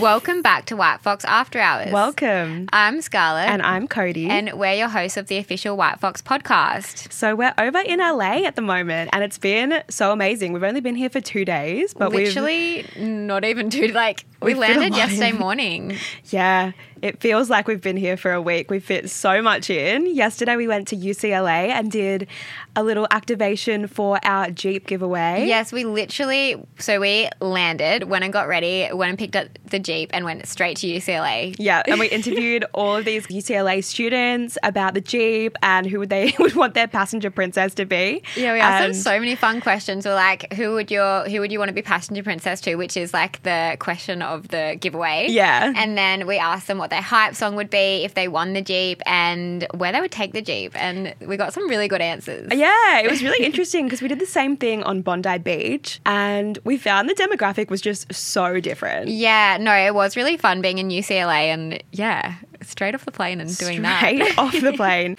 Welcome back to White Fox After Hours. Welcome. I'm Scarlett. And I'm Cody. And we're your hosts of the official White Fox podcast. so we're over in LA at the moment, and it's been so amazing. We've only been here for two days, but we've Literally, not even two. Like, we We've fit a landed yesterday morning. yeah, it feels like we've been here for a week. We fit so much in. Yesterday we went to UCLA and did a little activation for our Jeep giveaway. Yes, we literally. So we landed, went and got ready, went and picked up the Jeep, and went straight to UCLA. Yeah, and we interviewed all of these UCLA students about the Jeep and who would they would want their passenger princess to be. Yeah, we asked them so many fun questions. We're like, who would your who would you want to be passenger princess to? Which is like the question of the giveaway. Yeah. And then we asked them what their hype song would be if they won the Jeep and where they would take the Jeep. And we got some really good answers. Yeah, it was really interesting because we did the same thing on Bondi Beach and we found the demographic was just so different. Yeah, no, it was really fun being in UCLA and yeah, straight off the plane and doing that. Straight that. off the plane.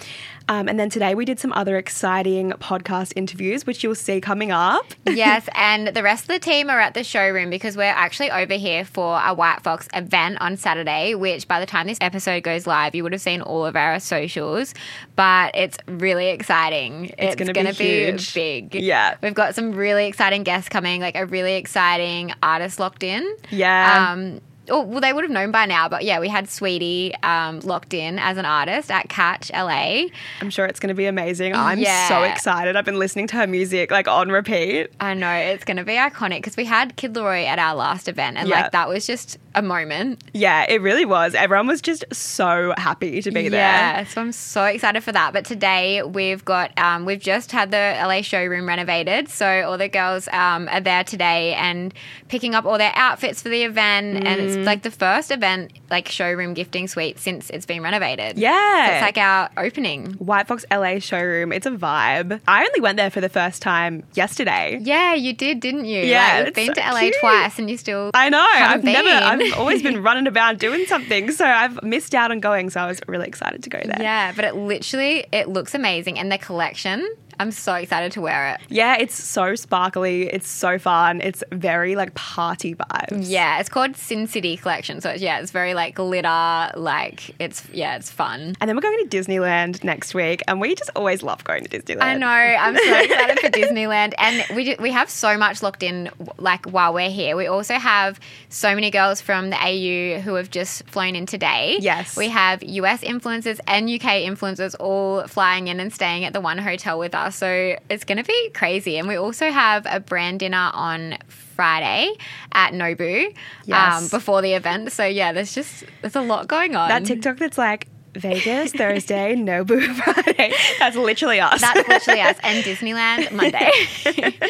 Um, and then today we did some other exciting podcast interviews, which you'll see coming up. yes, and the rest of the team are at the showroom because we're actually over here for a White Fox event on Saturday, which by the time this episode goes live, you would have seen all of our socials. But it's really exciting. It's, gonna be be huge. big. Yeah. We've got some really exciting guests coming, like a really exciting artist locked in. Yeah. Um, Oh, well, they would have known by now, but yeah, we had Saweetie um, locked in as an artist at Catch LA. I'm sure it's going to be amazing. I'm so excited. I've been listening to her music like on repeat. I know it's going to be iconic because we had Kid LAROI at our last event, and Yeah. like that was just a moment. Yeah, it really was. Everyone was just so happy to be there. Yeah, so I'm so excited for that. But today we've got um, we've just had the LA showroom renovated, so all the girls um, are there today and picking up all their outfits for the event, and Mm. It's like the first event like showroom gifting suite since it's been renovated. Yeah. so it's like our opening. White Fox LA showroom. It's a vibe. I only went there for the first time yesterday. Yeah, you did, didn't you? Yeah, like, you've been so to LA cute. twice, and you still I know. I've never. I've always been running about doing something, so I've missed out on going. So I was really excited to go there. Yeah, but it literally it looks amazing, and the collection. I'm so excited to wear it. Yeah, it's so sparkly. It's so fun. It's very like party vibes. Yeah, it's called Sin City Collection. So it's, yeah, it's very like glitter. Like it's yeah, it's fun. And then we're going to Disneyland next week, and we just always love going to Disneyland. I know. I'm so excited for Disneyland, and we do, we have so much locked in. Like while we're here, we also have so many girls from the AU who have just flown in today. Yes. we have US influencers and UK influencers all flying in and staying at the one hotel with us. So it's going to be crazy. And we also have a brand dinner on. Friday at Nobu Yes. um, before the event. So, yeah, there's just, there's a lot going on. That TikTok that's like Vegas Thursday, Nobu Friday. That's literally us. That's literally us. And Disneyland Monday.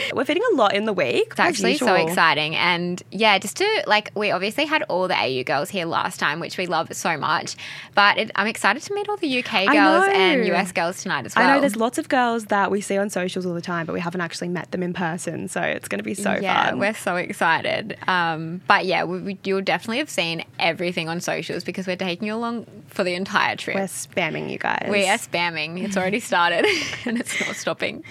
we're fitting a lot in the week. It's actually so exciting. And yeah, just to like, we obviously had all the AU girls here last time, which we love so much. But it, I'm excited to meet all the UK girls and US girls tonight as well. I know there's lots of girls that we see on socials all the time, but we haven't actually met them in person. So it's going to be so yeah, fun. we're so excited. Um, but yeah, we, we, you'll definitely have seen everything on socials because we're taking you along for the entire trip. We're spamming you guys. we are spamming. It's already started and it's not stopping.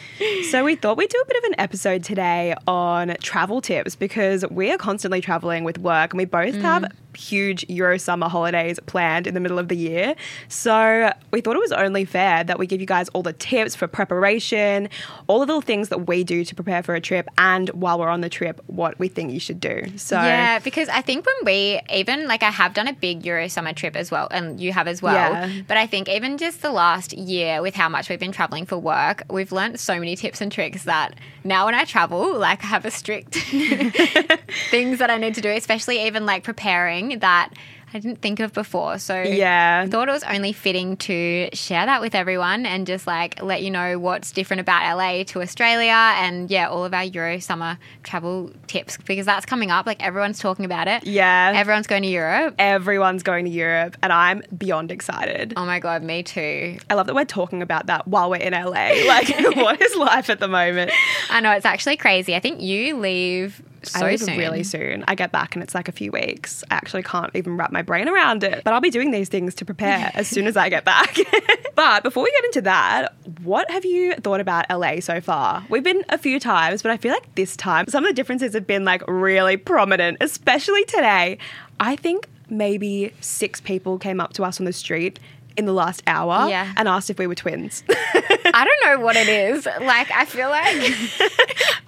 So we thought we'd do a bit of an episode today on travel tips because we are constantly traveling with work and we both Mm. have huge Euro summer holidays planned in the middle of the year. So we thought it was only fair that we give you guys all the tips for preparation, all the little things that we do to prepare for a trip and while we're on the trip, what we think you should do. So Yeah, because I think when we even like I have done a big Euro summer trip as well, and you have as well. Yeah. But I think even just the last year with how much we've been traveling for work, we've learned so many tips and tricks that now when I travel, like I have a strict things that I need to do, especially even like preparing that I didn't think of before. So Yeah. I thought it was only fitting to share that with everyone and just like let you know what's different about LA to Australia and yeah, all of our Euro summer travel tips because that's coming up. Like everyone's talking about it. Yeah. Everyone's going to Europe. Everyone's going to Europe and I'm beyond excited. Oh my God, me too. I love that we're talking about that while we're in LA. Like, what is life at the moment? I know it's actually crazy. I think you leave so I leave soon. really soon. I get back and it's like a few weeks. I actually can't even wrap my brain around it. But I'll be doing these things to prepare as soon as I get back. but before we get into that, what have you thought about LA so far? We've been a few times, but I feel like this time some of the differences have been like really prominent, especially today. I think maybe six people came up to us on the street in the last hour Yeah. and asked if we were twins. I don't know what it is. Like, I feel like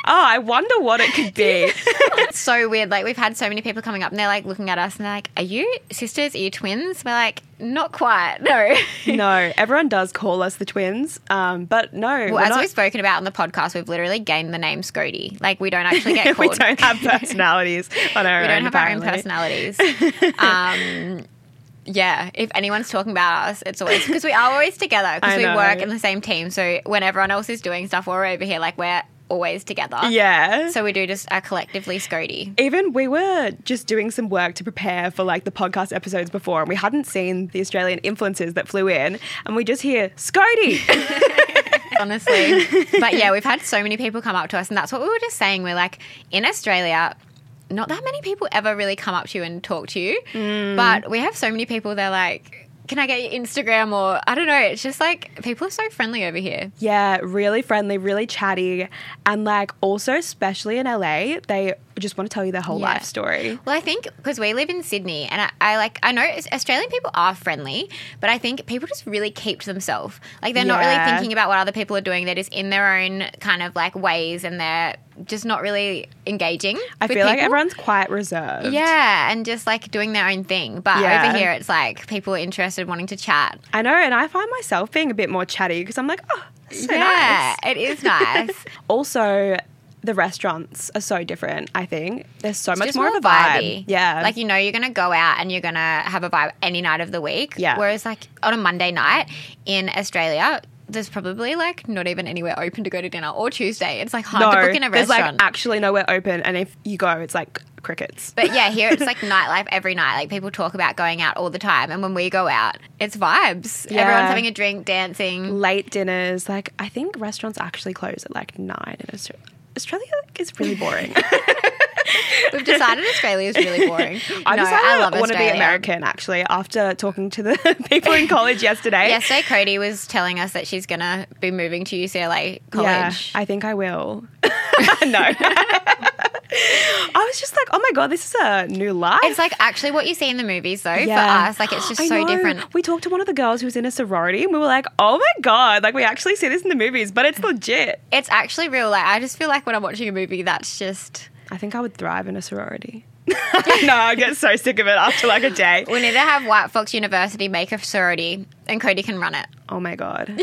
oh, I wonder what it could be. it's so weird. Like, we've had so many people coming up and they're like looking at us and they're like, Are you sisters? Are you twins? We're like, Not quite. No. no, everyone does call us the twins, um, but no. Well, we're as not- we've spoken about on the podcast, we've literally gained the name Scody. Like, we don't actually get called. we don't have personalities on our we own. don't have our own personalities. um, yeah, if anyone's talking about us, it's always because we are always together because we know. work in the same team. So when everyone else is doing stuff, we're over here like we're always together. Yeah. So we do just a collectively Scody. even we were just doing some work to prepare for like the podcast episodes before, and we hadn't seen the Australian influences that flew in, and we just hear Scody. honestly. but yeah, we've had so many people come up to us, and that's what we were just saying. We're like, in Australia, not that many people ever really come up to you and talk to you, but we have so many people. They're like, "Can I get your Instagram?" Or I don't know. It's just like people are so friendly over here. yeah, really friendly, really chatty, and like also, especially in LA, they just want to tell you their whole Yeah. life story. Well, I think because we live in Sydney, and I, I like I know Australian people are friendly, but I think people just really keep to themselves. Like they're not really thinking about what other people are doing. They're just in their own kind of like ways, and they're just not really engaging. I feel like everyone's quite reserved. Yeah, and just like doing their own thing. But Yeah. over here, it's like people are interested, wanting to chat. I know, and I find myself being a bit more chatty because I'm like, oh, so yeah, nice. it is nice. Also, the restaurants are so different. I think there's so much more, more of a vibe. vibey. Yeah, Like you know you're gonna go out and you're gonna have a vibe any night of the week. Yeah. Whereas like on a Monday night in Australia, there's probably like not even anywhere open to go to dinner or Tuesday. It's like hard to book in a there's like actually nowhere open, and if you go, it's like crickets. but yeah, here it's like nightlife every night. Like people talk about going out all the time, and when we go out, it's vibes. Yeah. Everyone's having a drink, dancing. Late dinners, like I think restaurants actually close at like nine in Australia. Australia is really boring. We've decided Australia is really boring. I no, decided I love want to be American actually after talking to the people in college yesterday. Yesterday, Cody was telling us that she's gonna be moving to UCLA college. Yeah, I think I will. no. I was just like, oh my god, this is a new life. It's like actually what you see in the movies, though. Yeah. For us, like it's just I so know. different. We talked to one of the girls who was in a sorority and we were like, oh my God, like we actually see this in the movies, but it's legit. It's actually real. Like I just feel like when I'm watching a movie, that's just I think I would thrive in a sorority. no, I get so sick of it after like a day. we need to have White Fox University make a sorority, and Cody can run it. Oh my God.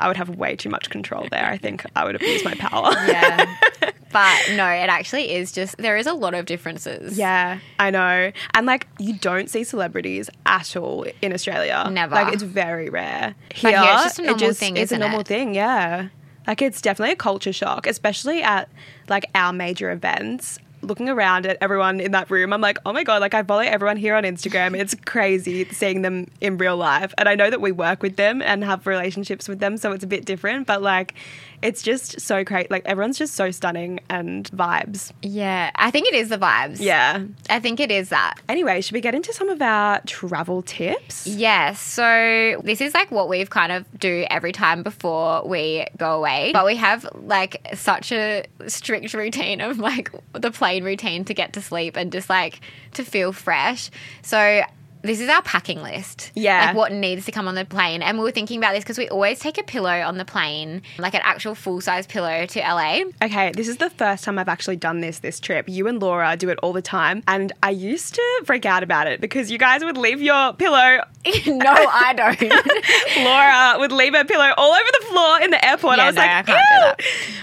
I would have way too much control there. I think I would abuse my power. Yeah. but no, it actually is just there is a lot of differences. Yeah, I know. And like, you don't see celebrities at all in Australia. Never. Like, it's very rare. But here it's just a it normal thing, It's a isn't normal it? thing, yeah. Like, it's definitely a culture shock, especially at like our major events. Looking around at everyone in that room, I'm like, oh my God, like I follow everyone here on Instagram. It's crazy seeing them in real life. And I know that we work with them and have relationships with them, so it's a bit different, but like, it's just so great. Like, everyone's just so stunning and vibes. Yeah. I think it is the vibes. Yeah. I think it is that. Anyway, should we get into some of our travel tips? Yes. So this is like what we've kind of do every time before we go away. But we have like such a strict routine of like the plane routine to get to sleep and just like to feel fresh. So this is our packing list. Yeah. Like what needs to come on the plane. And we were thinking about this because we always take a pillow on the plane, like an actual full size pillow to LA. Okay, this is the first time I've actually done this this trip. You and Laura do it all the time, and I used to freak out about it because you guys would leave your pillow. no, I don't. Laura would leave her pillow all over the floor in the airport. Yeah, I was no, like, I can't do that.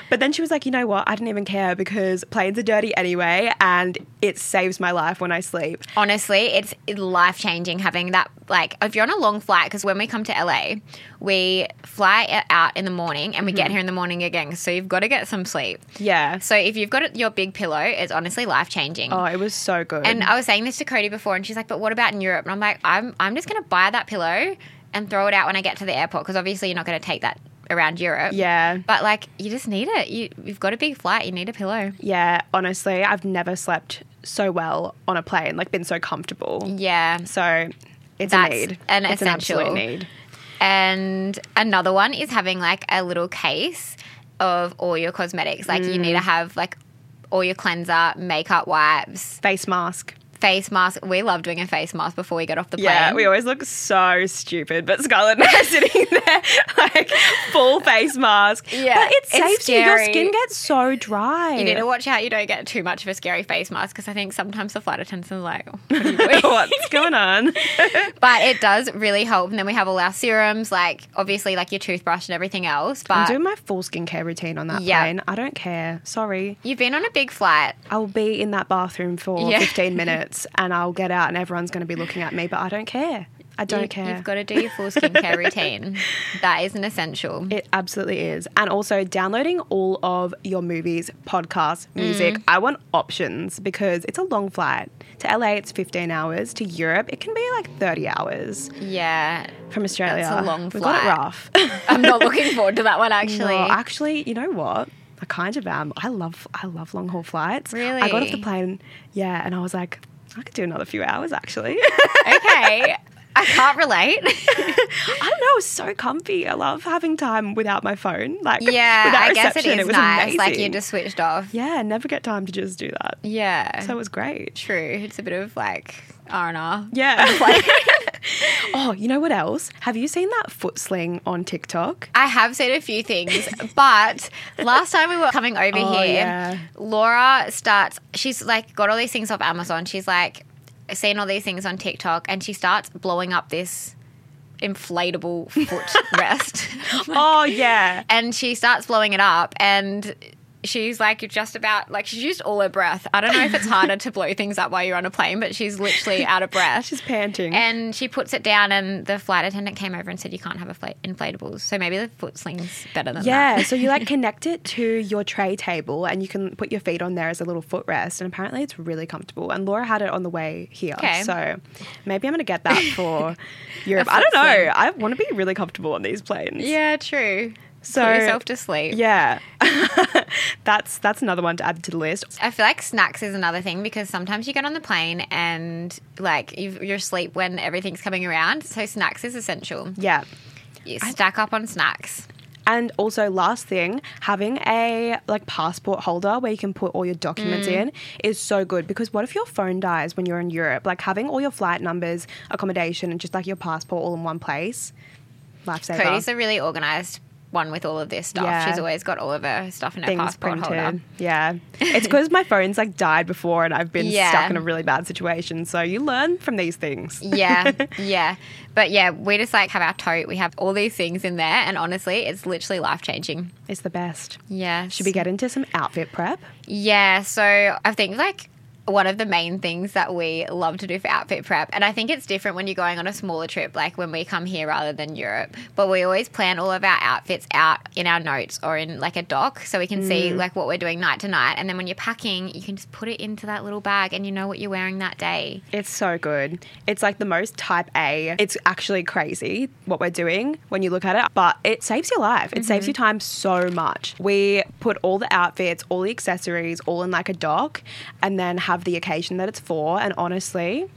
But then she was like, you know what? I didn't even care because planes are dirty anyway, and it saves my life when I sleep. honestly, it's life changing having that. Like, if you're on a long flight, because when we come to LA, we fly out in the morning and we Mm-hmm. get here in the morning again. So you've got to get some sleep. Yeah. So if you've got your big pillow, it's honestly life changing. Oh, it was so good. And I was saying this to Cody before, and she's like, "But what about in Europe?" And I'm like, "I'm I'm just going to buy that pillow and throw it out when I get to the airport because obviously you're not going to take that around Europe. Yeah. But like, you just need it. You, you've got a big flight. You need a pillow. Yeah, honestly, I've never slept so well on a plane, like been so comfortable. Yeah. So it's That's a need. an it's an absolute need. And another one is having like a little case of all your cosmetics. Like you Mm. need to have like all your cleanser, makeup wipes, Face mask. Face mask. We love doing a face mask before we get off the plane. Yeah, we always look so stupid, but Scarlett and I are sitting there like full face mask. Yeah, but it saves you. Your skin gets so dry. You need to watch out you don't get too much of a scary face mask because I think sometimes the flight attendants are like, what are? What's going on? but it does really help. And then we have all our serums, like obviously like your toothbrush and everything else. But I'm doing my full skincare routine on that Yeah. plane. I don't care. Sorry. you've been on a big flight. I'll be in that bathroom for Yeah. 15 minutes and I'll get out and everyone's going to be looking at me, but I don't care. I don't you, care. You've got to do your full skincare routine. That is an essential. It absolutely is. And also downloading all of your movies, podcasts, music. Mm. I want options because it's a long flight. To LA, it's 15 hours. To Europe, it can be like 30 hours yeah. from Australia. That's a long We've got it flight. rough. I'm not looking forward to that one actually. No, actually, you know what? I kind of am. I love I love long haul flights. Really? I got off the plane, yeah, and I was like, I could do another few hours actually. okay. I can't relate. I don't know, it was so comfy. I love having time without my phone. Like yeah, I guess it is was nice. Like you just switched off. Yeah, never get time to just do that. Yeah. So it was great. true. It's a bit of like R and R. Yeah. oh, you know what else? Have you seen that foot sling on TikTok? I have seen a few things, but last time we were coming over Oh, here, yeah. Laura starts. She's like got all these things off Amazon. She's like seen all these things on TikTok, and she starts blowing up this inflatable foot rest. oh yeah. and she starts blowing it up and she's like just about like she's used all her breath i don't know if it's harder to blow things up while you're on a plane but she's literally out of breath She's panting. and she puts it down and the flight attendant came over and said you can't have a flight inflatables so maybe the foot sling's better than yeah, that Yeah. so you like connect it to your tray table and you can put your feet on there as a little footrest and apparently it's really comfortable. And Laura had it on the way here. Okay. So maybe I'm gonna get that for Europe. I don't know. sling. I want to be really comfortable on these planes. yeah true So put yourself to sleep Yeah. that's that's another one to add to the list. I feel like snacks is another thing because sometimes you get on the plane and like you've, you're asleep when everything's coming around. So snacks is essential. Yeah. You stack up on snacks. And also last thing, having a like passport holder where you can put all your documents Mm. in is so good because what if your phone dies when you're in Europe? Like having all your flight numbers, accommodation and just like your passport all in one place. Lifesaver. Cody's a really organized one with all of this stuff. Yeah. She's always got all of her stuff in her things passport printed. holder. Yeah. It's because my phone's like died before and I've been Yeah. stuck in a really bad situation. So you learn from these things. Yeah, yeah. But yeah, we just like have our tote. We have all these things in there, and honestly, it's literally life changing. It's the best. Yeah. Should we get into some outfit prep? Yeah, so I think like one of the main things that we love to do for outfit prep, and I think it's different when you're going on a smaller trip, like when we come here rather than Europe. But we always plan all of our outfits out in our notes or in like a doc, so we can see mm. like what we're doing night to night. And then when you're packing, you can just put it into that little bag, and you know what you're wearing that day. It's so good. It's like the most type A. It's actually crazy what we're doing when you look at it, but it saves your life. It saves mm-hmm. you time so much. We put all the outfits, all the accessories, all in like a doc and then have the occasion that it's for. And honestly,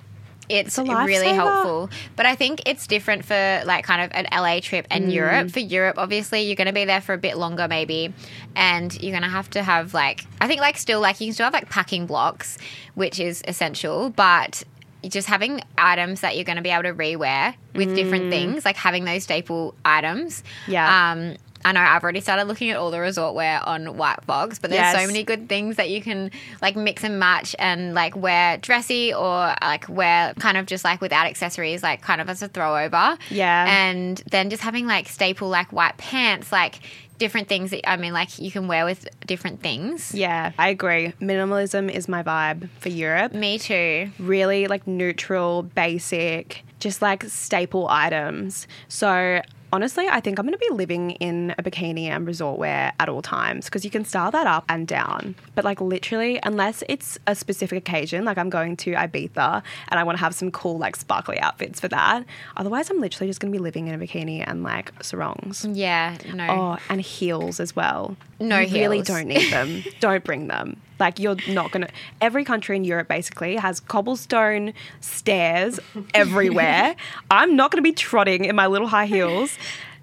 it's a really lifesaver. helpful. But I think it's different for like kind of an LA trip and Mm. Europe. For Europe, obviously, you're going to be there for a bit longer, maybe, and you're going to have to have like I think like still like you can still have like packing blocks, which is essential, but. Just having items that you're going to be able to rewear with different things, like having those staple items. Mm. Yeah. Um, I know I've already started looking at all the resort wear on White Fox, but there's so many good things that you can like mix and match and like wear dressy or like wear kind of just like without accessories, like kind of as a throwover. Yeah. And then just having like staple like white pants, like different things that I mean, like you can wear with different things. yeah, I agree. Minimalism is my vibe for Europe. Me too. really like neutral, basic, just like staple items. So Honestly, I think I'm going to be living in a bikini and resort wear at all times because you can style that up and down. But like literally, unless it's a specific occasion, like I'm going to Ibiza and I want to have some cool like sparkly outfits for that. Otherwise, I'm literally just going to be living in a bikini and like sarongs. Yeah, no. Oh, and heels as well. No you really heels. don't need them. don't bring them. Like you're not gonna. Every country in Europe basically has cobblestone stairs everywhere. I'm not gonna be trotting in my little high heels.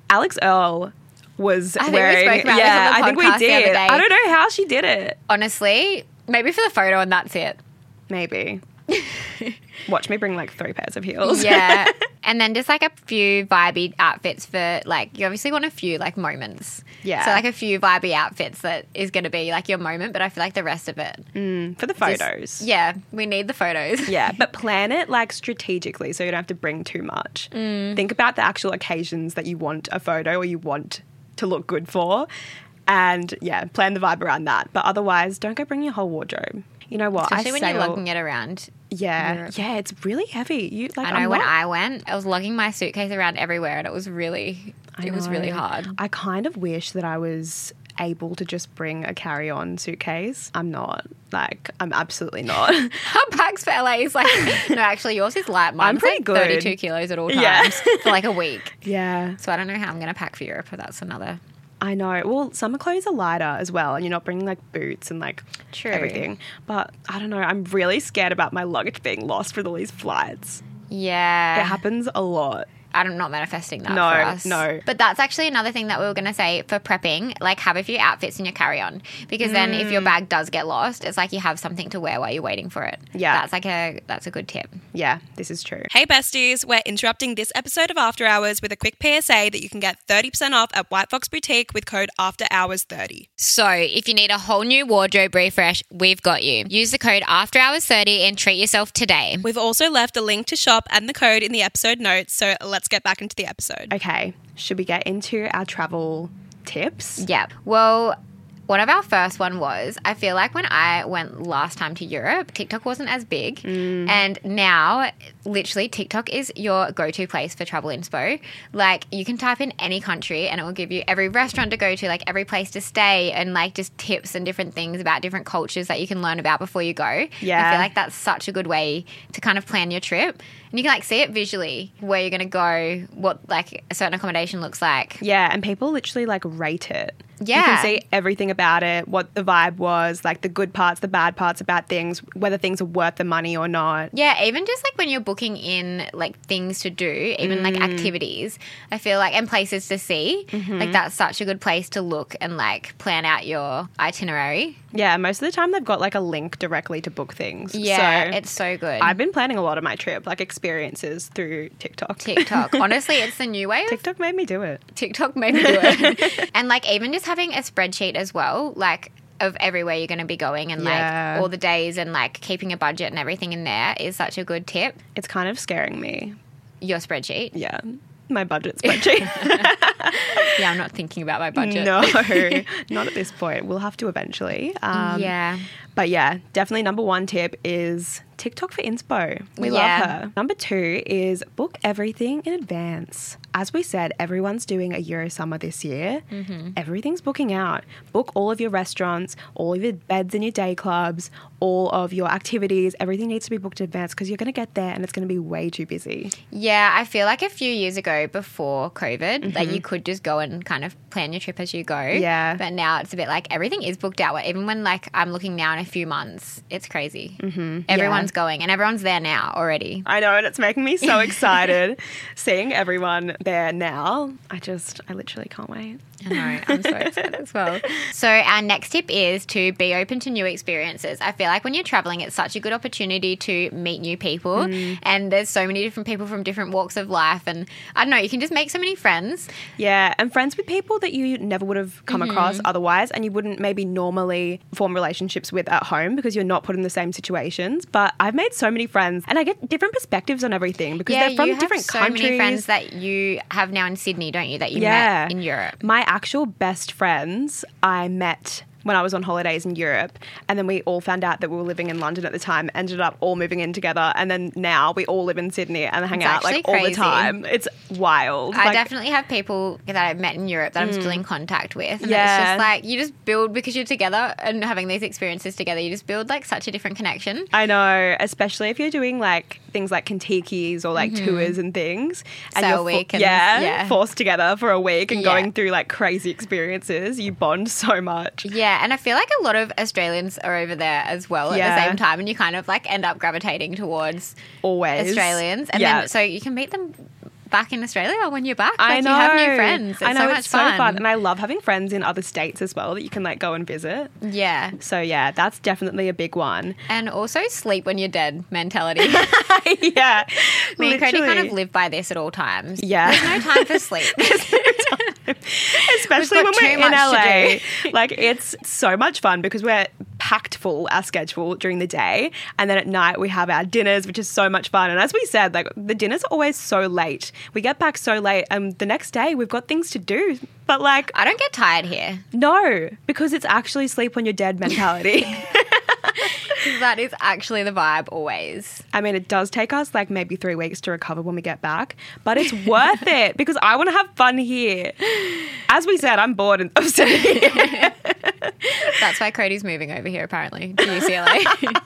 Alix Earle was I think we wearing. about yeah, I think we podcast the other did. I don't know how she did it. Honestly, maybe for the photo and that's it. Maybe. Watch me bring like three pairs of heels. Yeah. and then just like a few vibey outfits for like you obviously want a few like moments. Yeah. So like a few vibey outfits that is gonna be like your moment, but I feel like the rest of it. Mm, for the just- photos. yeah, we need the photos. Yeah, but plan it like strategically so you don't have to bring too much. Mm. Think about the actual occasions that you want a photo or you want to look good for. And yeah, plan the vibe around that. But otherwise, don't go bring your whole wardrobe. You know what? Especially I when sail, you're lugging it around. Yeah, Europe. yeah, it's really heavy. You like I know I'm when not- I went, I was lugging my suitcase around everywhere and it was really I it was really hard. I kind of wish that I was able to just bring a carry-on suitcase. I'm not. Like, I'm absolutely not. Our packs for LA is like no, actually yours is light. Mine's pretty like good. 32 kilos at all times Yeah. for like a week. yeah. So I don't know how I'm gonna pack for Europe, but that's another. I know. Well, summer clothes are lighter as well, and you're not bringing like boots and like True. everything. But I don't know. I'm really scared about my luggage being lost for all these flights. Yeah. It happens a lot. I'm not manifesting that No, for us. no. But that's actually another thing that we were going to say for prepping. Like, have a few outfits in your carry on. Because then if Mm. your bag does get lost, it's like you have something to wear while you're waiting for it. Yeah. That's like a that's a good tip. Yeah, this is true. Hey besties, we're interrupting this episode of After Hours with a quick PSA that you can get 30% off at White Fox Boutique with code After Hours 30. So if you need a whole new wardrobe refresh, we've got you. Use the code after hours 30 and treat yourself today. We've also left a link to shop and the code in the episode notes, so let's get back into the episode. Okay, should we get into our travel tips? Yeah. Well, one of our first one was I feel like when I went last time to Europe, TikTok wasn't as big. Mm. And now, literally, TikTok is your go to place for travel inspo. Like, you can type in any country and it will give you every restaurant to go to, like every place to stay, and like just tips and different things about different cultures that you can learn about before you go. Yeah. I feel like that's such a good way to kind of plan your trip. And you can like see it visually where you're going to go, what like a certain accommodation looks like. Yeah, and people literally like rate it. Yeah. You can see everything about it, what the vibe was, like the good parts, the bad parts about things, whether things are worth the money or not. Yeah, even just like when you're booking in like things to do, even like Mm. activities, I feel like and places to see, Mm-hmm. like that's such a good place to look and like plan out your itinerary. Yeah, most of the time they've got like a link directly to book things. Yeah, so it's so good. I've been planning a lot of my trip, like experiences through TikTok. TikTok. Honestly, it's the new way of TikTok made me do it. TikTok made me do it. and like even just having a spreadsheet as well, like of everywhere you're going to be going and Yeah. like all the days and like keeping a budget and everything in there is such a good tip. It's kind of scaring me. Your spreadsheet. Yeah. My budget spreadsheet. Yeah, I'm not thinking about my budget. no, not at this point. We'll have to eventually. Um, yeah. But yeah, definitely number one tip is TikTok for inspo. We Yeah. love her. Number two is book everything in advance. As we said, everyone's doing a Euro summer this year. Mm-hmm. Everything's booking out. Book all of your restaurants, all of your beds in your day clubs, all of your activities. Everything needs to be booked in advance because you're going to get there and it's going to be way too busy. Yeah, I feel like a few years ago before COVID, like you could just go and kind of plan your trip as you go. Mm-hmm. Yeah. But now it's a bit like everything is booked out. Even when like I'm looking now in a few months, it's crazy. Mm-hmm. Everyone's going and everyone's there now already. I know, and it's making me so excited seeing everyone there now. I just, I literally can't wait. I know, I'm so excited as well. So, our next tip is to be open to new experiences. I feel like when you're traveling, it's such a good opportunity to meet new people, Mm. and there's so many different people from different walks of life. And I don't know, you can just make so many friends. Yeah, and friends with people that you never would have come Mm-hmm. across otherwise, and you wouldn't maybe normally form relationships with at home because you're not put in the same situations. But I've made so many friends, and I get different perspectives on everything because they're from you have different so countries. many friends that you have now in Sydney, don't you? That you yeah, met in Europe. My actual best friends I met when I was on holidays in Europe, and then we all found out that we were living in London at the time. Ended up all moving in together, and then now we all live in Sydney and hang It's out like actually all the time. It's wild. I Like, definitely have people that I've met in Europe that I'm still in mm. contact with. And Yeah. it's just like you just build because you're together and having these experiences together, you just build like such a different connection. I know, especially if you're doing like things like Contikis or like mm-hmm. tours and things, and Sail you're fo- week and- yeah, yeah. forced together for a week and Yeah. going through like crazy experiences. You bond so much. Yeah, and I feel like a lot of Australians are over there as well at Yeah. the same time, and you kind of like end up gravitating towards Always Australians, and yeah. then so you can meet them back in Australia when you're back. I know. you have new friends. It's I know so much it's so fun, and I love having friends in other states as well that you can like go and visit. yeah, So yeah, that's definitely a big one. and also sleep when you're dead mentality. yeah, Me and Cody kind of live by this at all times. Yeah. there's no time for sleep. especially when we're in LA. like it's so much fun because we're packed full our schedule during the day, and then at night we have our dinners, which is so much fun. And as we said, like the dinners are always so late. We get back so late, and the next day we've got things to do. But like, I don't get tired here. no, because it's actually sleep when you're dead mentality. That is actually the vibe always. I mean, it does take us like maybe three weeks to recover when we get back, but it's worth it because I want to have fun here. As we said, I'm bored of Sydney. That's why Cody's moving over here apparently to UCLA.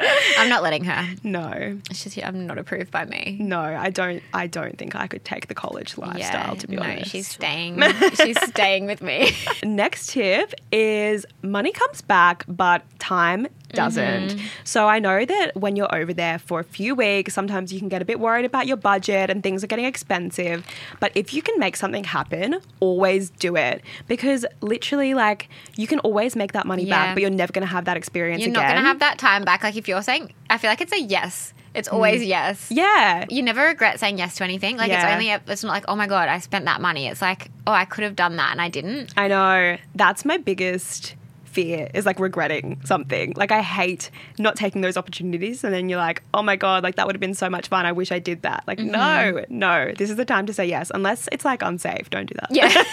I'm not letting her. no, she's just I'm not approved by me. no, I don't. I don't think I could take the college lifestyle. to be no, honest, she's staying. she's staying with me. Next tip is money comes back, but time doesn't. Mm-hmm. So I know that when you're over there for a few weeks, sometimes you can get a bit worried about your budget and things are getting expensive. But if you can make something happen, always do it because literally, like, you can always make that money Yeah. back, but you're never going to have that experience You're again. not gonna have that time back. Like if you're saying, I feel like it's a yes. It's always yes. Yeah. You never regret saying yes to anything. Like Yeah. it's only. A, it's not like oh my god, I spent that money. It's like oh I could have done that and I didn't. I know. That's my biggest fear is like regretting something. Like I hate not taking those opportunities and then you're like, "Oh my god, like that would have been so much fun. I wish I did that." Like, Mm-hmm. no. No. This is the time to say yes unless it's like unsafe. Don't do that. Yeah.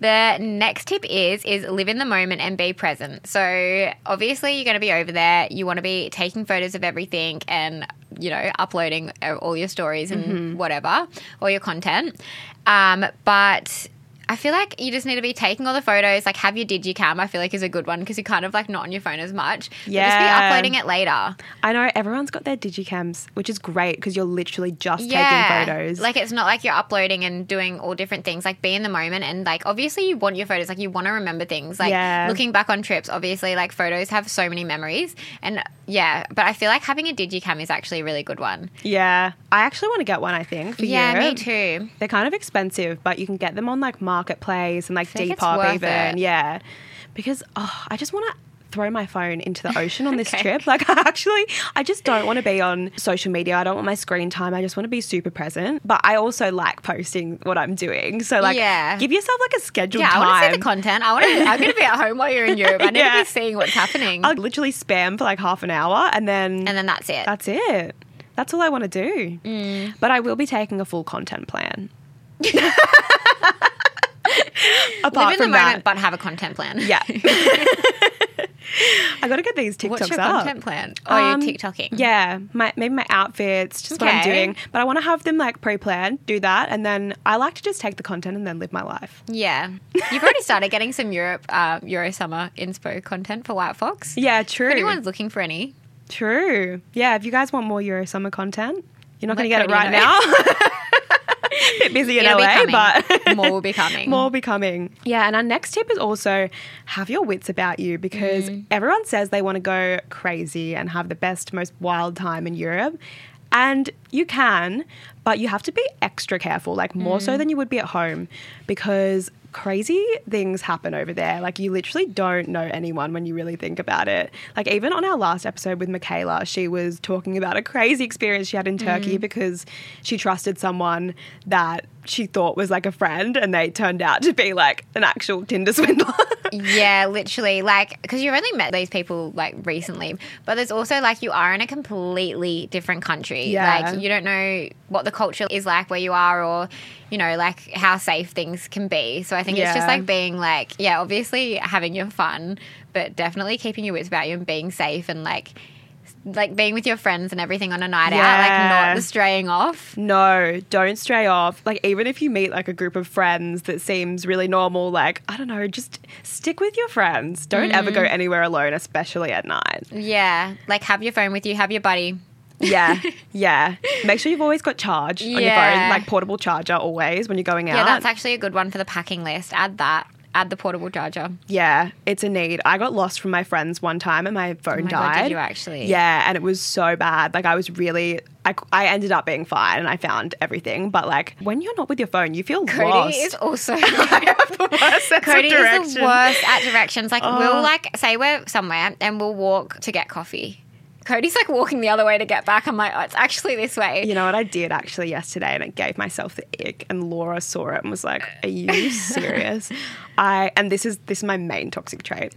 The next tip is is live in the moment and be present. So obviously you're going to be over there. You want to be taking photos of everything and you know uploading uh, all your stories and Mm-hmm. whatever, all your content. Um, but I feel like you just need to be taking all the photos. Like have your digicam. I feel like is a good one because you're kind of like not on your phone as much. But just be uploading it later. I know everyone's got their digicams, which is great because you're literally just yeah. taking photos. Like it's not like you're uploading and doing all different things. Like be in the moment and like obviously you want your photos. Like you want to remember things. Like Yeah. looking back on trips, obviously like photos have so many memories. And yeah, but I feel like having a digicam is actually a really good one. yeah. I actually want to get one, I think, for yeah, me too. They're kind of expensive, but you can get them on like Marketplace and like Depop even. it. Yeah. Because oh, I just want to throw my phone into the ocean on this Okay. trip. Like I actually I just don't want to be on social media. I don't want my screen time. I just want to be super present. But I also like posting what I'm doing. So like Yeah. give yourself like a scheduled Yeah, I want to see the content. I want to. I'm going to be at home while you're in Europe. I need Yeah. to be seeing what's happening, I'll literally spam for like half an hour and then and then that's it. that's it. That's all I want to do. Mm. But I will be taking a full content plan. Apart Live in the from moment, that, but have a content plan. yeah. I got to get these TikToks What's your up. content plan? Oh, Um, you're TikToking. Yeah, my, maybe my outfits, just what I'm doing. But I want to have them like pre-planned, do that, and then I like to just take the content and then live my life. Yeah. You've already started getting some Europe, uh, Euro summer inspo content for White Fox. Yeah, If true. anyone's looking for any, True. Yeah, if you guys want more Euro summer content, you're not going to get it right know. now. Bit busy in It'll LA, but more will be coming. More will be coming. Yeah, and our next tip is also have your wits about you because Mm. everyone says they want to go crazy and have the best, most wild time in Europe. And you can, but you have to be extra careful, like more Mm. so than you would be at home because crazy things happen over there. Like you literally don't know anyone when you really think about it. Like even on our last episode with Michaela, she was talking about a crazy experience she had in Turkey Mm. because she trusted someone that she thought was like a friend and they turned out to be like an actual Tinder swindler. Yeah, literally. Like, because you've only met these people like recently, but there's also like you are in a completely different country. Yeah. Like, you don't know what the culture is like where you are or, you know, like how safe things can be. So I think it's just like being like, yeah, obviously having your fun, but definitely keeping your wits about you and being safe and like, like being with your friends and everything on a night out, like not straying off. no, don't stray off. Like even if you meet like a group of friends that seems really normal, like I don't know, just stick with your friends. Don't ever go mm-hmm. anywhere alone, especially at night. Yeah. Like have your phone with you, have your buddy. Yeah, yeah. Make sure you've always got charge on your phone, like portable charger always when you're going out. Yeah, that's actually a good one for the packing list. Add that. Add the portable charger. Yeah, it's a need. I got lost from my friends one time and my phone Oh my died. God, did you actually? Yeah, and it was so bad. Like I was really, I, I ended up being fine and I found everything. But like when you're not with your phone, you feel Cody lost. is also of Cody is the worst at directions. Like Oh. we'll like say we're somewhere and we'll walk to get coffee. Cody's like walking the other way to get back. I'm like, oh, it's actually this way. You know what I did actually yesterday, and it gave myself the ick. And Laura saw it and was like, "Are you serious?" I and this is this is my main toxic trait.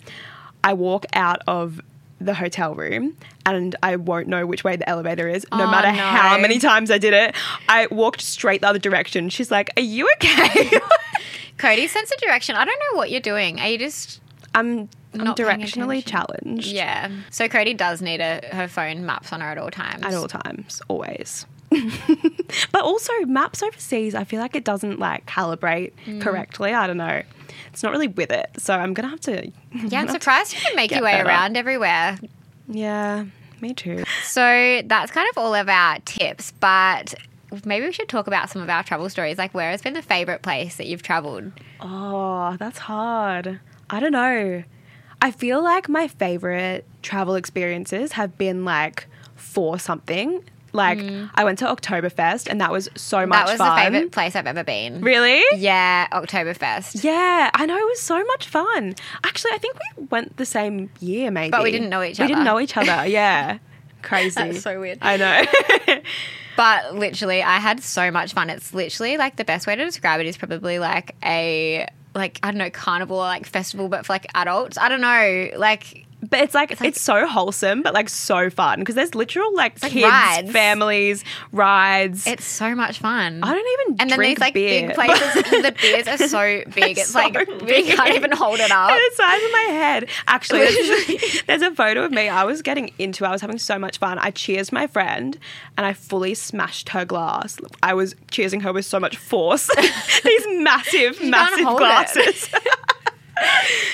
I walk out of the hotel room and I won't know which way the elevator is, no Oh, matter no. how many times I did it. I walked straight the other direction. She's like, "Are you okay?" Cody's sense of direction. I don't know what you're doing. Are you just I'm, I'm Not directionally challenged. yeah? So Cody does need a, her phone maps on her at all times. at all times, always. but also maps overseas, I feel like it doesn't like calibrate Mm. correctly. I don't know. It's not really with it, so I'm gonna have to. Yeah, I'm surprised you can make your way better. around everywhere. Yeah, me too. So that's kind of all of our tips, but maybe we should talk about some of our travel stories. Like, where has been the favorite place that you've traveled? Oh, that's hard. I don't know. I feel like my favorite travel experiences have been like for something. Like I went to Oktoberfest and that was so much Mm. that was fun. the favorite place I've ever been. Really? Yeah, Oktoberfest. Yeah, I know it was so much fun. Actually, I think we went the same year, maybe. But we didn't know each other. We didn't know each other. Yeah, crazy. That's so weird. I know. But literally, I had so much fun. It's literally like the best way to describe it is probably like a like I don't know carnival or like festival, but for like adults. I don't know, like but it's like it's, like- so wholesome, but like so fun because there's literal like like kids, rides. families, rides. it's so much fun. I don't even and then these like beer, big places, the beers are so big. It's so like we can't even hold it up. The size of my head. Actually, there's, there's a photo of me. I was getting into. I was having so much fun. I cheers my friend, and I fully smashed her glass. I was cheersing her with so much force. These massive, massive glasses.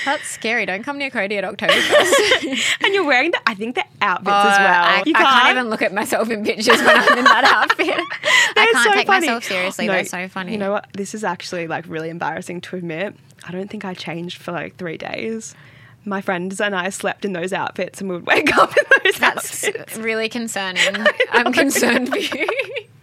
That's scary. Don't come near Cody at Oktoberfest. and you're wearing the. I think the outfits Oh, as well. I, you I can't even look at myself in pictures when I'm in that outfit. I can't so take funny. myself seriously. No, They're so funny. You know what? This is actually like really embarrassing to admit. I don't think I changed for like three days. My friends and I slept in those outfits and we would wake up in those That's outfits. really concerning. I'm concerned for you.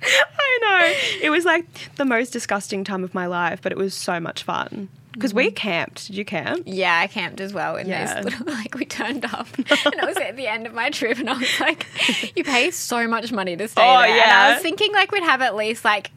I know. It was like the most disgusting time of my life, but it was so much fun. Because we Mm-hmm. camped. Did you camp? Yeah, I camped as well in Yeah. this little like we turned up and it was at the end of my trip and I was like, You pay so much money to stay Oh, there. And yeah. I was thinking like we'd have at least like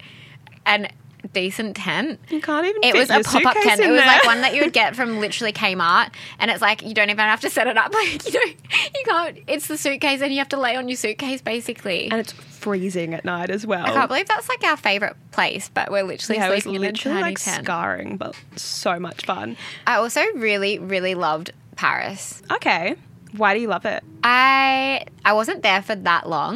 an decent tent. You can't even It was a pop up tent. It was there. like one that you would get from literally Kmart, and it's like you don't even have to set it up. Like you don't, you can't. It's the suitcase, and you have to lay on your suitcase basically. and it's freezing at night as well. I can't believe that's like our favorite place, but we're literally yeah, it was sleeping in a literally tiny like tent. scarring, but so much fun. I also really, really loved Paris. Okay. Why do you love it? I I wasn't there for that long,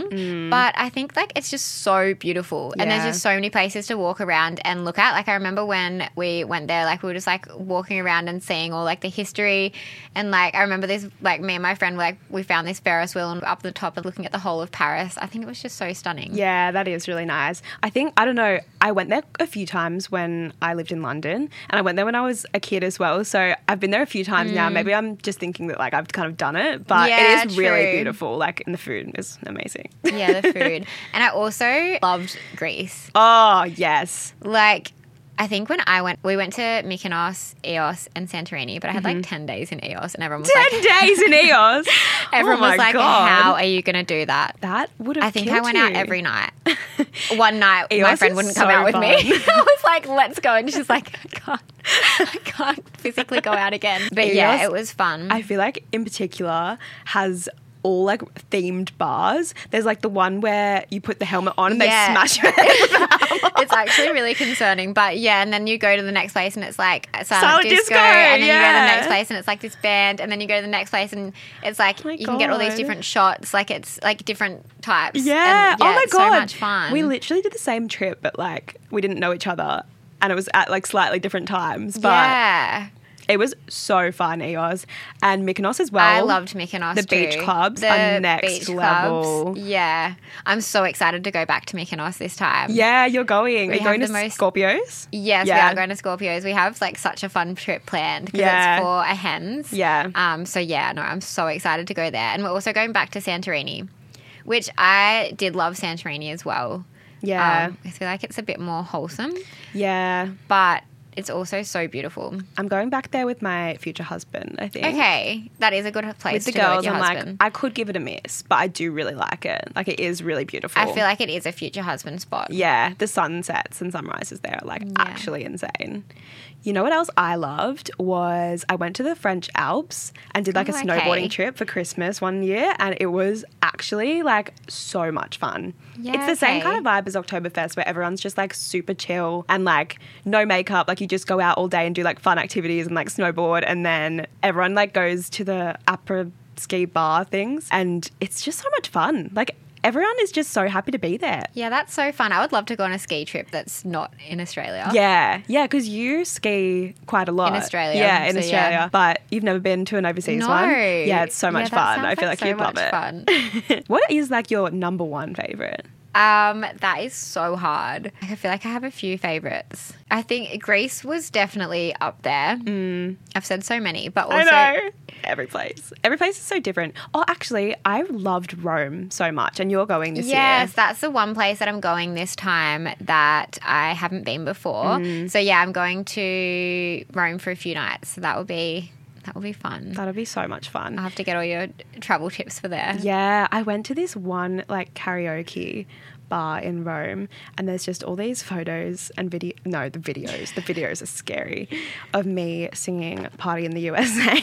but I think like it's just so beautiful, and there's Mm. Just so many places to walk around and look at. Like I remember when we went there, like we were just like walking around and seeing all like the history, and like I remember this like me and my friend were like we found this Ferris wheel and up the top and looking at the whole of Paris. I think it was just so stunning. Yeah, that is really nice. I think I don't know. I went there a few times when I lived in London, and I went there when I was a kid as well. So I've been there a few times now. Maybe I'm just thinking that like I've kind of done it, but Mm. Yeah, it is really beautiful. Like, and the food is amazing. yeah, the food, and I also loved Greece. oh yes, Like, I think when I went, we went to Mykonos, Ios, and Santorini, but I had Mm-hmm. like 10 days in Ios, and everyone was 10 like, days in Ios. everyone oh was like, God. how are you going to do that? That would have I think I went out every night. One night, my friend wouldn't come so out with me. fun. I was like, let's go. And she's like, I can't, I can't physically go out again. But yeah, it was fun. I feel like in particular has all like themed bars. There's like the one where you put the helmet on and Yeah. they smash your head with the hammer. it's actually really concerning. But yeah, and then you go to the next place and it's like silent, Silent disco, disco, and then you go to the next place and it's like this band, and then you go to the next place and it's like Oh you can get all these different shots, like it's like different types. Yeah. And, oh my it's god. so much fun. We literally did the same trip, but like we didn't know each other. And it was at like slightly different times. But yeah. It was so fun, Ios. And Mykonos as well. I loved Mykonos. the beach clubs The are next level. clubs. Yeah, I'm so excited to go back to Mykonos this time. Yeah, you're going. We You're going to most- Scorpios? Yes, Yeah. we are going to Scorpios. We have like such a fun trip planned because Yeah. it's for a hens. Yeah. Um. So yeah, no, I'm so excited to go there, and we're also going back to Santorini, which I did love Santorini as well. Yeah. Um, I feel like it's a bit more wholesome, yeah. but it's also so beautiful. I'm going back there with my future husband, I think. Okay, that is a good place With the to go girls, with your I'm husband. like, I could give it a miss, but I do really like it. Like, it is really beautiful. I feel like it is a future husband spot. Yeah, the sunsets and sunrises there are like Yeah. actually insane. You know what else I loved was I went to the French Alps and did like Oh, a okay. snowboarding trip for Christmas one year, and it was actually like so much fun. Yeah, it's the same kind of vibe as Oktoberfest where everyone's just like super chill and like no makeup. Like you just go out all day and do like fun activities and like snowboard, and then everyone like goes to the après ski bar things, and it's just so much fun. Like everyone is just so happy to be there. Yeah, that's so fun. I would love to go on a ski trip that's not in Australia. Yeah, yeah, because you ski quite a lot in Australia, Yeah, in so Australia, yeah. but you've never been to an overseas No. one. Yeah, it's so much that fun. I feel like like, you'd so love much it. what is like your number one favorite? Um, that is so hard. I feel like I have a few favorites. I think Greece was definitely up there. Mm. I've said so many, but also I know every place. Every place is so different. Oh, actually, I loved Rome so much, and you're going this Yes, year. Yes, that's the one place that I'm going this time that I haven't been before. Mm. So yeah, I'm going to Rome for a few nights. So that will be that will be fun. That'll be so much fun. I'll have to get all your travel tips for there. Yeah, I went to this one like karaoke bar in Rome, and there's just all these photos and video. No, the videos. The videos are scary of me singing "Party in the USA."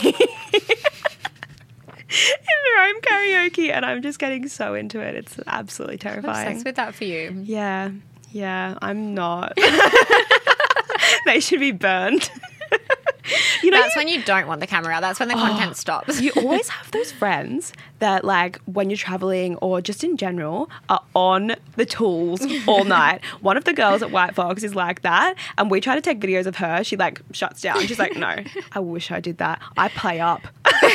in Rome karaoke, and I'm just getting so into it. It's absolutely I'm terrifying. obsessed with that for you. yeah, yeah, I'm not. they should be burned. you know, That's when you don't want the camera out. That's when the oh, content stops. you always have those friends that like when you're traveling or just in general are on the tools all night. One of the girls at White Fox is like that, and we try to take videos of her. She like shuts down. She's like, "No, I wish I did that. I play up.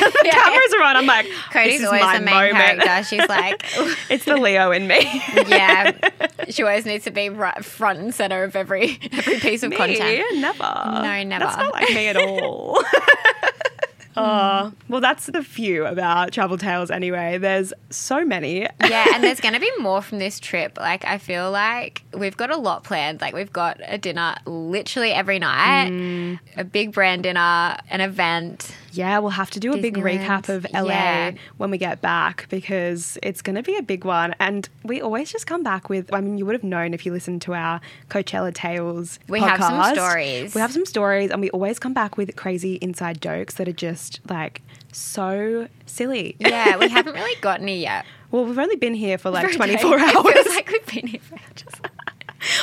the Yeah. cameras are on. I'm like, Cody's this is always my the main moment. character. She's like, it's the Leo in me. yeah, she always needs to be right front and center of every every piece of me, content. never. No, never. That's not like me at all. Oh, well, that's the few about travel tales anyway. There's so many. Yeah, and there's going to be more from this trip. Like, I feel like we've got a lot planned. Like, we've got a dinner literally every night, Mm. a big brand dinner, an event. Yeah, we'll have to do a big recap of LA Yeah. when we get back because it's going to be a big one. And we always just come back with, I mean, you would have known if you listened to our Coachella Tales. We have some stories. We have some stories, and we always come back with crazy inside jokes that are just like so silly. Yeah, we haven't really got any yet. well, we've only been here for like For 24 day. hours. It feels like we've been here for ages.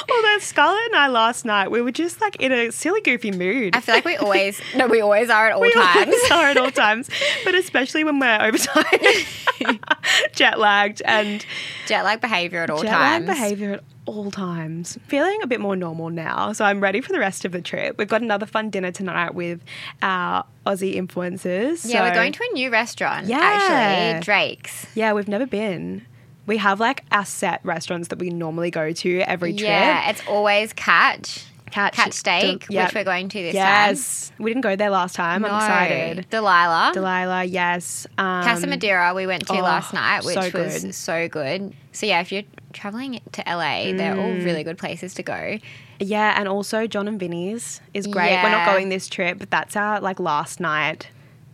Although Scarlett and I last night, we were just like in a silly, goofy mood. I feel like we always, no, we always are at all we times. always are at all times, but especially when we're overtime, jet lagged, and Jet lag behavior at all jet times. lag behavior at all times. Feeling a bit more normal now, so I'm ready for the rest of the trip. We've got another fun dinner tonight with our Aussie influencers. Yeah, we're going to a new restaurant, Yeah. actually, Drake's. Yeah, we've never been. We have like our set restaurants that we normally go to every trip. Yeah, it's always catch. Catch, Catch Steak, Yep. which we're going to this time. yes. We didn't go there last time. time. I'm excited. Delilah. Delilah, yes. Um, Casa Madera we went to oh, last night, which so was so good. So yeah, if you're traveling to LA, they're all Mm. really good places to go. Yeah, and also Jon and Vinny's is great. We're not going this trip, but that's our like last night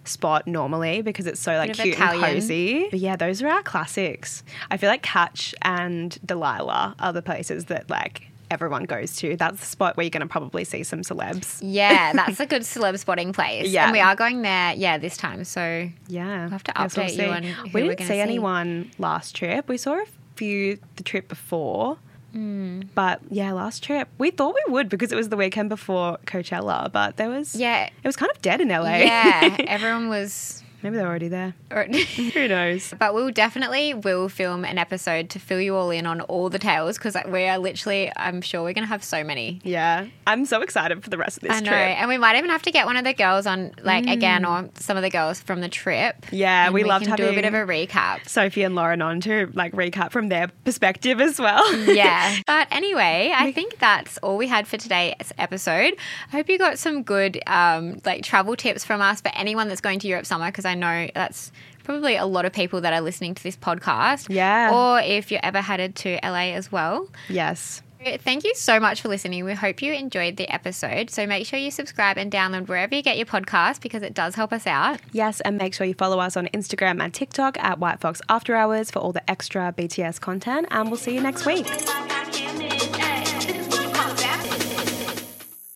spot normally because it's so like cute Italian. and cozy. But yeah, those are our classics. I feel like Catch and Delilah are the places that like everyone goes to. That's the spot where you're going to probably see some celebs. Yeah, that's a good celeb spotting place. Yeah. and we are going there. Yeah, this time. So Yeah, We'll have to update you on we didn't see. anyone last trip. We saw a few the trip before. Hmm. But yeah, last trip we thought we would because it was the weekend before Coachella, but there was yeah, it was kind of dead in LA. yeah, everyone was. Maybe they're already there. or- Who knows? But we'll definitely will film an episode to fill you all in on all the tales because we are literally, I'm sure we're going to have so many. Yeah, I'm so excited for the rest of this I know. trip. And we might even have to get one of the girls on, like, again, or some of the girls from the trip. Yeah, we we loved can do a bit of a recap. Sophie and Lauren on to like recap from their perspective as well. yeah. But anyway, I think that's all we had for today's episode. I hope you got some good um, like travel tips from us for anyone that's going to Europe summer because I know that's probably a lot of people that are listening to this podcast. Yeah. Or if you're ever headed to LA as well. yes. Thank you so much for listening. We hope you enjoyed the episode. So make sure you subscribe and download wherever you get your podcast because it does help us out. Yes, and make sure you follow us on Instagram and TikTok at White Fox After Hours for all the extra BTS content. And we'll see you next week.